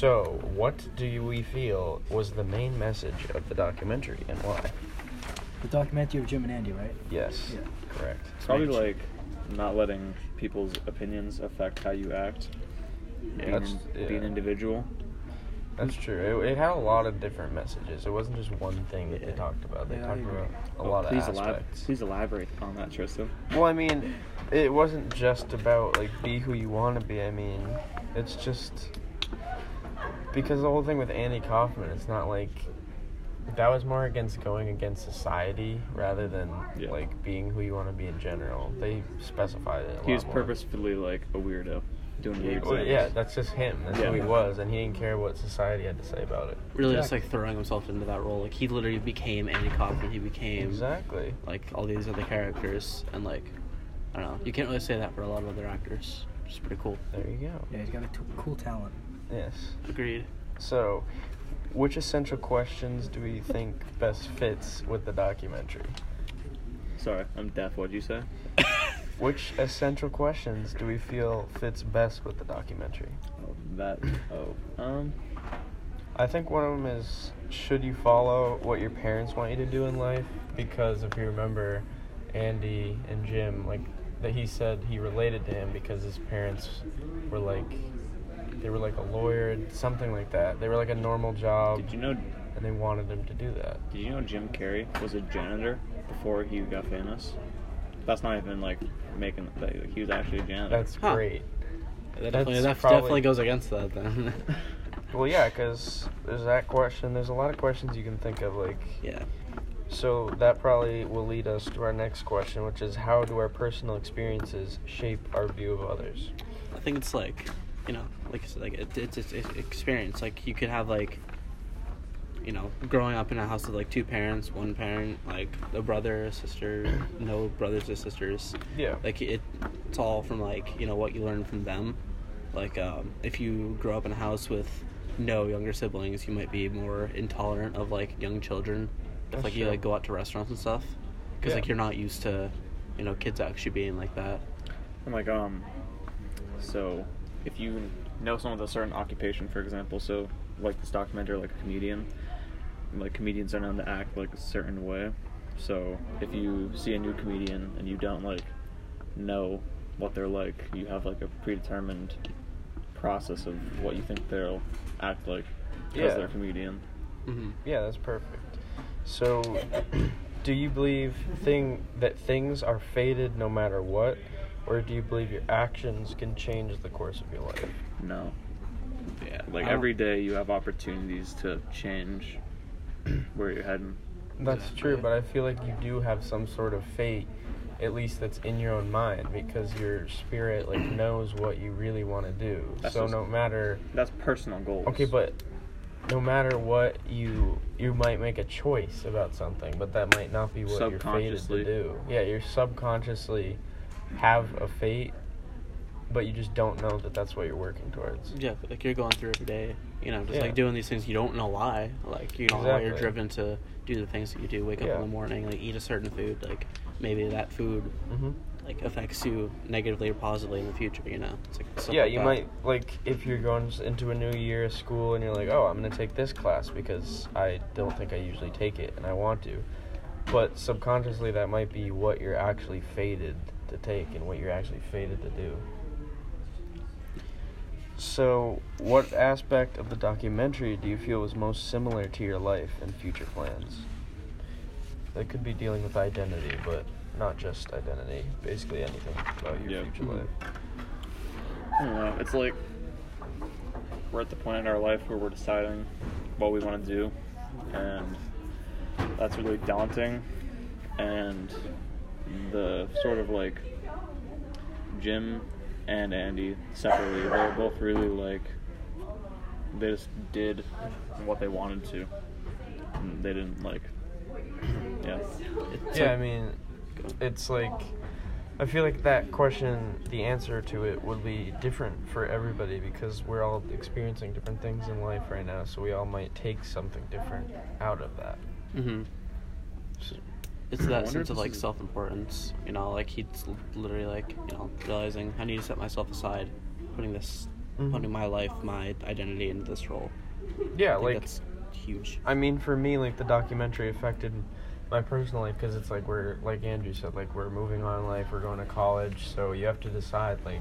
So, what do we feel was the main message of the documentary and why? The documentary of Jim and Andy, right? Yes. Yeah. Correct. It's probably like not letting people's opinions affect how you act. Being, That's- an- be an individual. That's true. It, it had a lot of different messages. It wasn't just one thing that they talked about. They Yeah, talked about a Oh, lot please of elab- aspects. please elaborate on that, Tristan. Well, I mean, it wasn't just about like be who you want to be. I mean, it's just because the whole thing with Andy Kaufman, it's not like that was more against going against society rather than Yeah. like being who you want to be in general. They specified it. A He lot was more. purposefully like a weirdo, doing weird Well, yeah, that's just him. That's who he was, and he didn't care what society had to say about it. Really, just like throwing himself into that role. Like he literally became Andy Kaufman. He became Exactly. like all these other characters, and like I don't know. You can't really say that for a lot of other actors. It's pretty cool. There you go. Yeah, he's got a t- cool talent. Yes. Agreed. So, which essential questions do we think best fits with the documentary? Sorry, I'm deaf. What'd you say? Which essential questions do we feel fits best with the documentary? Oh, that. Oh. Um. I think one of them is should you follow what your parents want you to do in life? Because if you remember, Andy and Jim, like that he said he related to him because his parents were like they were like a lawyer, something like that. They were like a normal job, Did you know? and they wanted them to do that. Did you know Jim Carrey was a janitor before he got famous? That's not even like making. Like, he was actually a janitor. That's Huh. great. That That's definitely, that probably- definitely goes against that then. Well, yeah, because there's that question. There's a lot of questions you can think of, like yeah. So that probably will lead us to our next question, which is how do our personal experiences shape our view of others? I think it's like, you know, like I said, like it, it's it's it's experience. Like you could have like, you know, growing up in a house with like two parents, one parent, like a brother, a sister, no brothers or sisters. Yeah. Like it, it's all from like you know what you learn from them. Like um, if you grow up in a house with no younger siblings, you might be more intolerant of like young children. If That's like you like go out to restaurants and stuff, because Yeah. like you're not used to, you know, kids actually being like that. And like um, so if you know someone with a certain occupation, for example, so like this documentary, like a comedian, like comedians are known to act like a certain way. So if you see a new comedian and you don't like know what they're like, you have like a predetermined process of what you think they'll act like because Yeah. they're a comedian. hmm Yeah, that's perfect. So, do you believe thing that things are fated no matter what, or do you believe your actions can change the course of your life? No. Yeah. Like every day you have opportunities to change where you're heading. That's Exactly. true, but I feel like you do have some sort of fate, at least that's in your own mind, because your spirit like knows what you really want to do. That's so just- no matter That's personal goals. Okay, but no matter what you you might make a choice about something, but that might not be what you're fated to do. Yeah, you're subconsciously have a fate, but you just don't know that that's what you're working towards. Yeah, like you're going through every day, you know, just Yeah. like doing these things you don't know why. Like you know why you're driven to do the things that you do. Wake up Yeah. in the morning, like eat a certain food. Like maybe that food hmm like affects you negatively or positively in the future. You know, it's like Yeah, like you that. might like if you're going into a new year of school and you're like, oh, I'm gonna take this class because I don't think I usually take it and I want to, but subconsciously that might be what you're actually fated to take and what you're actually fated to do. So, what aspect of the documentary do you feel was most similar to your life and future plans? That could be dealing with identity, but not just identity. Basically, anything about your Yeah. future life. I don't know. It's like we're at the point in our life where we're deciding what we want to do, and that's really daunting. And the sort of like Jim and Andy separately, they're both really like they just did what they wanted to. And they didn't like, yeah. It's yeah, like- I mean, it's like I feel like that question, the answer to it would be different for everybody because we're all experiencing different things in life right now, so we all might take something different out of that. Mhm. So, It's that sense of like is- self-importance, you know, like he's literally like, you know, realizing I need to set myself aside, putting this Mhm. putting my life, my identity into this role. Yeah, like that's huge. I mean, for me, like the documentary affected my personal life because it's like we're like Andrew said, like we're moving on in life, we're going to college, so you have to decide like,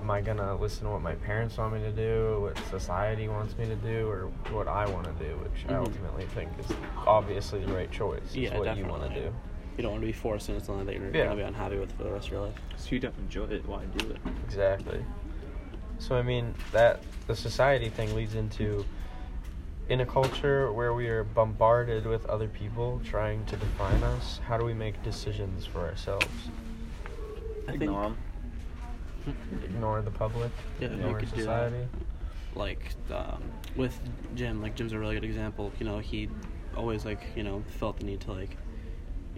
am I gonna listen to what my parents want me to do, what society wants me to do, or what I want to do, which I Mhm. ultimately think is obviously the right choice. is Yeah, what you want to definitely. do. You don't want to be forced into something that you're Yeah. gonna be unhappy with for the rest of your life. So you don't enjoy it, why do it? Exactly. So I mean that the society thing leads into in a culture where we are bombarded with other people trying to define us, how do we make decisions for ourselves? I think Ignore 'em. Ignore the public, Yeah, you ignore could do that. society. like um, with Jim, like Jim's a really good example. You know, he always like you know felt the need to like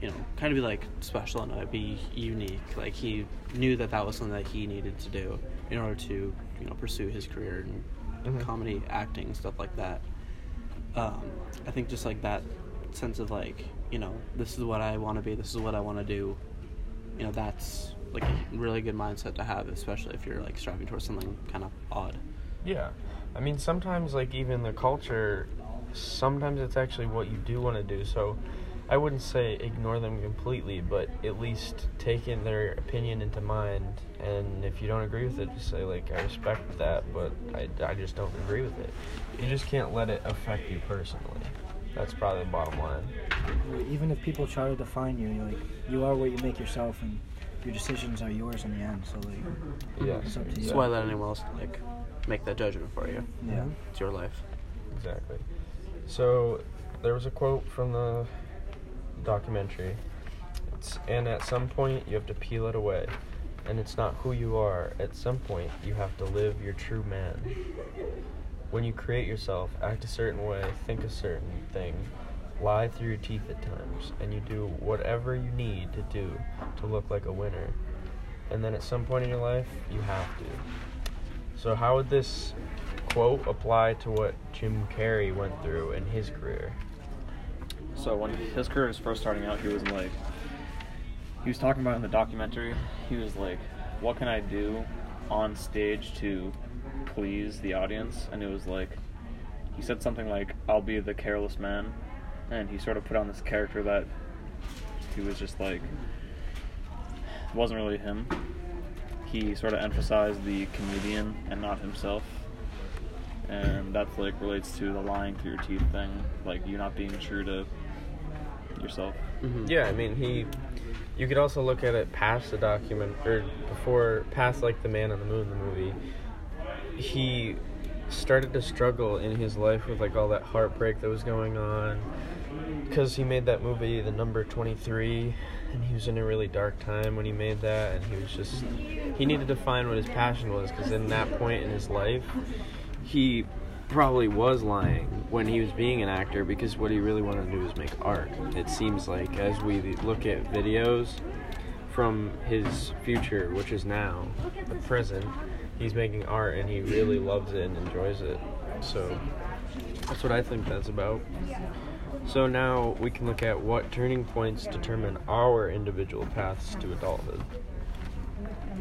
you know kind of be like special and uh, be unique. Like he knew that that was something that he needed to do in order to you know pursue his career in Mhm. comedy, acting, stuff like that. Um, I think just like that sense of like you know this is what I want to be, this is what I want to do. You know, that's like a really good mindset to have, especially if you're like striving towards something kind of odd. Yeah. I mean, sometimes, like, even the culture, sometimes it's actually what you do want to do. So I wouldn't say ignore them completely, but at least take in their opinion into mind. And if you don't agree with it, just say, like, I respect that, but I, I just don't agree with it. You just can't let it affect you personally. That's probably the bottom line. Even if people try to define you, you're like you are what you make yourself, and your decisions are yours in the end. So like, Yeah. It's up to you. So why let anyone else like make that judgment for you? yeah. It's your life. Exactly. So there was a quote from the documentary. It's, and at some point you have to peel it away. And it's not who you are. At some point you have to live your true man. When you create yourself, act a certain way, think a certain thing, lie through your teeth at times, and you do whatever you need to do to look like a winner. And then at some point in your life, you have to. So, how would this quote apply to what Jim Carrey went through in his career? So when his career was first starting out, he was like, he was talking about in the documentary. He was like, "What can I do on stage to please the audience?" And it was like, he said something like, "I'll be the careless man," and he sort of put on this character that he was just like, wasn't really him. He sort of emphasized the comedian and not himself and that's like relates to the lying through your teeth thing, like you not being true to yourself. Mm-hmm. Yeah, I mean, he. You could also look at it past the document, or before, past like the Man on the Moon, the movie. He started to struggle in his life with like all that heartbreak that was going on, because he made that movie, The Number Twenty Three, and he was in a really dark time when he made that, and he was just he needed to find what his passion was, because in that point in his life, he probably was lying when he was being an actor because what he really wanted to do was make art. It seems like as we look at videos from his future, which is now the present, he's making art and he really loves it and enjoys it. So that's what I think that's about. So now we can look at what turning points determine our individual paths to adulthood.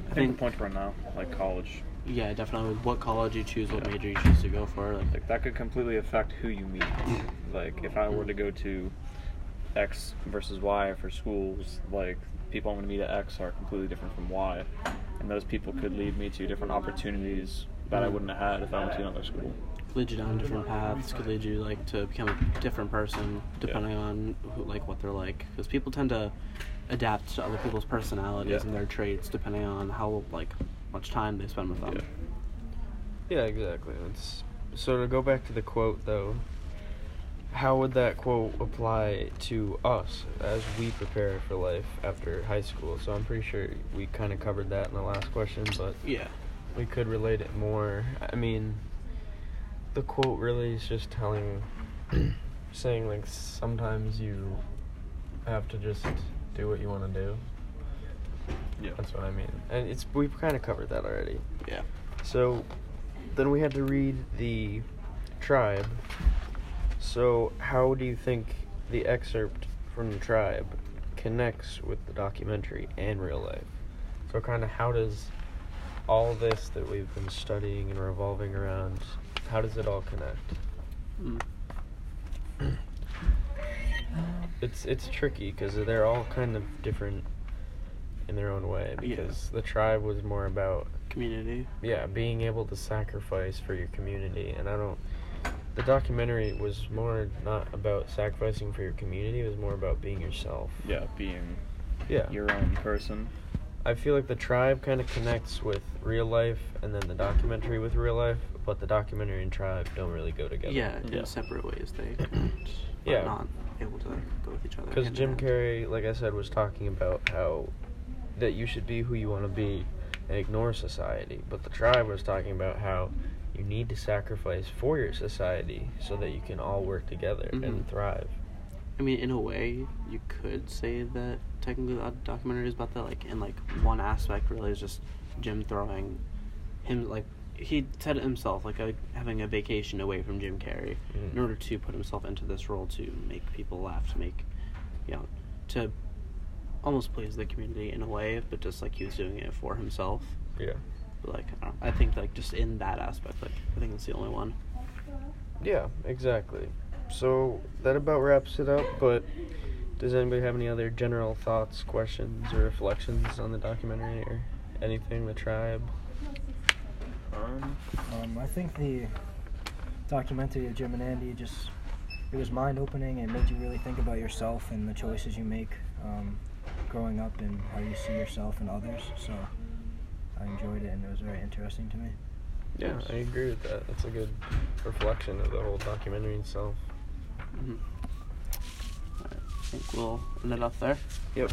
I think the point we're now, like college, Yeah, definitely. What college you choose, what major you choose to go for. Like, like that could completely affect who you meet. like if I were to go to X versus Y for schools, like people I'm going to meet at X are completely different from Y, and those people could lead me to different opportunities that I wouldn't have had if I went to another school. Lead you down different paths. Could lead you like to become a different person depending on who, like what they're like. Because people tend to adapt to other people's personalities Yeah. and their traits depending on how like much time they spend with them. Yeah. Yeah, exactly. It's, so to go back to the quote though, how would that quote apply to us as we prepare for life after high school? So I'm pretty sure we kind of covered that in the last question, but Yeah. we could relate it more. I mean, the quote really is just telling, saying like sometimes you have to just do what you want to do. Yeah. That's what I mean. And it's we've kind of covered that already. Yeah. So then we had to read the tribe. So how do you think the excerpt from the tribe connects with the documentary and real life? So kind of how does all this that we've been studying and revolving around, how does it all connect? Mm. It's it's tricky because they're all kind of different in their own way. Yeah. Because the tribe was more about Community. yeah being able to sacrifice for your community, and I don't. The documentary was more not about sacrificing for your community. It was more about being yourself. Yeah, being Yeah. your own person. I feel like the tribe kind of connects with real life, and then the documentary with real life. But the documentary and tribe don't really go together. Yeah, Yeah. in separate ways they connect, but Yeah. not able to go with each other. Because Jim. Carrey, like I said, was talking about how that you should be who you want to be and ignore society. But the tribe was talking about how you need to sacrifice for your society so that you can all work together Mhm. and thrive. I mean, in a way, you could say that technically the documentary is about that. Like, in like one aspect, really, is just Jim throwing him like he said it himself, like a, having a vacation away from Jim Carrey Mm. in order to put himself into this role to make people laugh, to make, you know, to almost please the community in a way, but just like he was doing it for himself. Yeah. But like, I, don't, I think like just in that aspect, like I think that's the only one. Yeah, exactly. So that about wraps it up. But does anybody have any other general thoughts, questions, or reflections on the documentary or anything? The tribe. Um, Um, I think the documentary of Jim and Andy just it was mind opening. It made you really think about yourself and the choices you make um, growing up and how you see yourself and others. So I enjoyed it and it was very interesting to me. Yeah, I agree with that. That's a good reflection of the whole documentary itself. Mm-hmm. Think we'll end it up there. Yep.